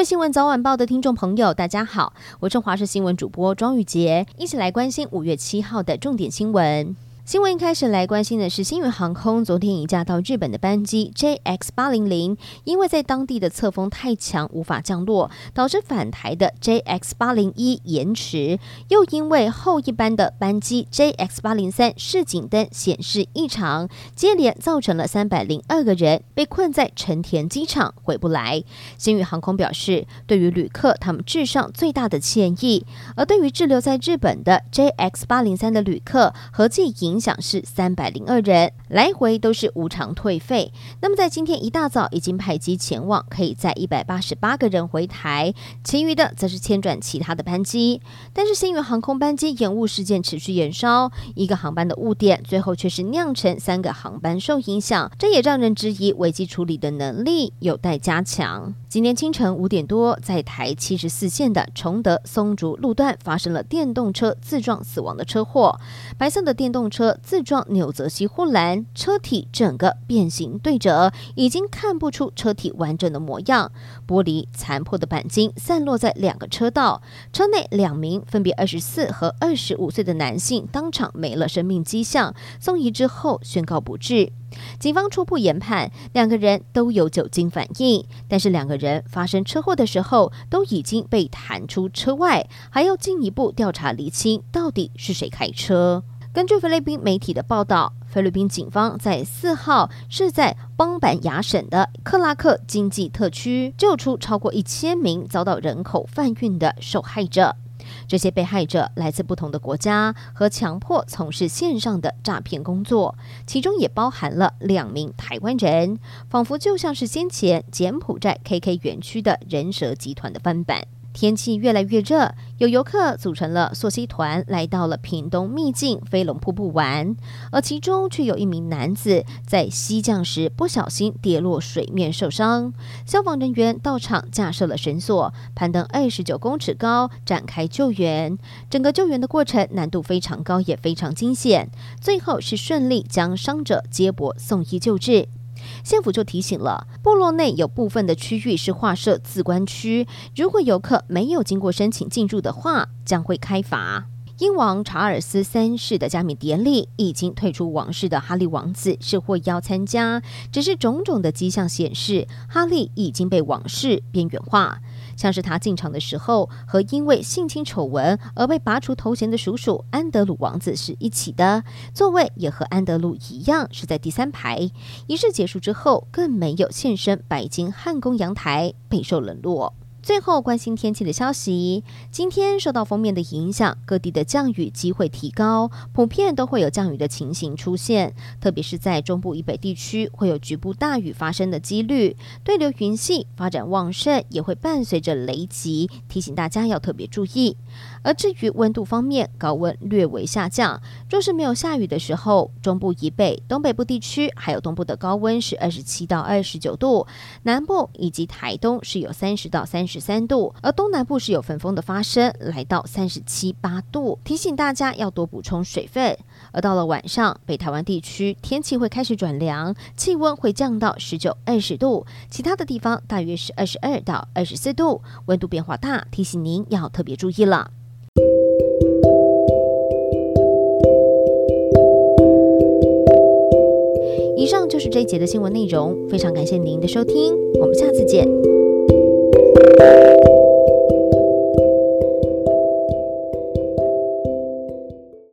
位新闻早晚报的听众朋友，大家好，我是华视新闻主播庄宇杰，一起来关心五月七号的重点新闻。新闻一开始来关心的是，星宇航空昨天一架到日本的班机 JX 八零零，因为在当地的侧风太强，无法降落，导致返台的 JX 八零一延迟，又因为后一班的班机 JX 八零三示警灯显示异常，接连造成了三百零二个人被困在成田机场回不来。星宇航空表示，对于旅客他们致上最大的歉意，而对于滞留在日本的 JX 八零三的旅客，合计影。影响是三百零二人，来回都是无偿退费。那么在今天一大早已经派机前往，可以载一百八十八个人回台，其余的则是迁转其他的班机。但是星宇航空班机延误事件持续延烧，一个航班的误点，最后却是酿成三个航班受影响，这也让人质疑危机处理的能力有待加强。今天清晨五点多，在台七十四线的崇德松竹路段发生了电动车自撞死亡的车祸，白色的电动车。自撞纽泽西护栏，车体整个变形对折，已经看不出车体完整的模样。玻璃残破的钣金散落在两个车道，车内两名分别二十四和二十五岁的男性当场没了生命迹象，送医之后宣告不治。警方初步研判，两个人都有酒精反应，但是两个人发生车祸的时候都已经被弹出车外，还要进一步调查厘清到底是谁开车。根据菲律宾媒体的报道，菲律宾警方在四号是在邦板亚省的克拉克经济特区救出超过一千名遭到人口贩运的受害者。这些被害者来自不同的国家，和强迫从事线上的诈骗工作，其中也包含了两名台湾人，仿佛就像是先前柬埔寨 KK 园区的人蛇集团的翻版。天气越来越热，有游客组成了溯溪团，来到了屏东秘境飞龙瀑布玩，而其中却有一名男子在溪降时不小心跌落水面受伤。消防人员到场架设了绳索，攀登二十九公尺高展开救援。整个救援的过程难度非常高，也非常惊险，最后是顺利将伤者接驳送医救治。县府就提醒了，部落内有部分的区域是划设自关区，如果游客没有经过申请进入的话，将会开罚。英王查尔斯三世的加冕典礼已经退出王室的哈利王子是获邀参加，只是种种的迹象显示，哈利已经被王室边缘化。像是他进场的时候，和因为性侵丑闻而被拔除头衔的叔叔安德鲁王子是一起的，座位也和安德鲁一样是在第三排。仪式结束之后，更没有现身白金汉宫阳台，备受冷落。最后关心天气的消息，今天受到锋面的影响，各地的降雨机会提高，普遍都会有降雨的情形出现，特别是在中部以北地区会有局部大雨发生的几率，对流云系发展旺盛，也会伴随着雷击，提醒大家要特别注意。而至于温度方面，高温略微下降。若是没有下雨的时候，中部以北、东北部地区还有东部的高温是二十七到二十九度，南部以及台东是有三十到三十三度，而东南部是有焚风的发生，来到三十七八度。提醒大家要多补充水分。而到了晚上，北台湾地区天气会开始转凉，气温会降到十九、二十度，其他的地方大约是二十二到二十四度，温度变化大，提醒您要特别注意了。这一节的新闻内容，非常感谢您的收听，我们下次见。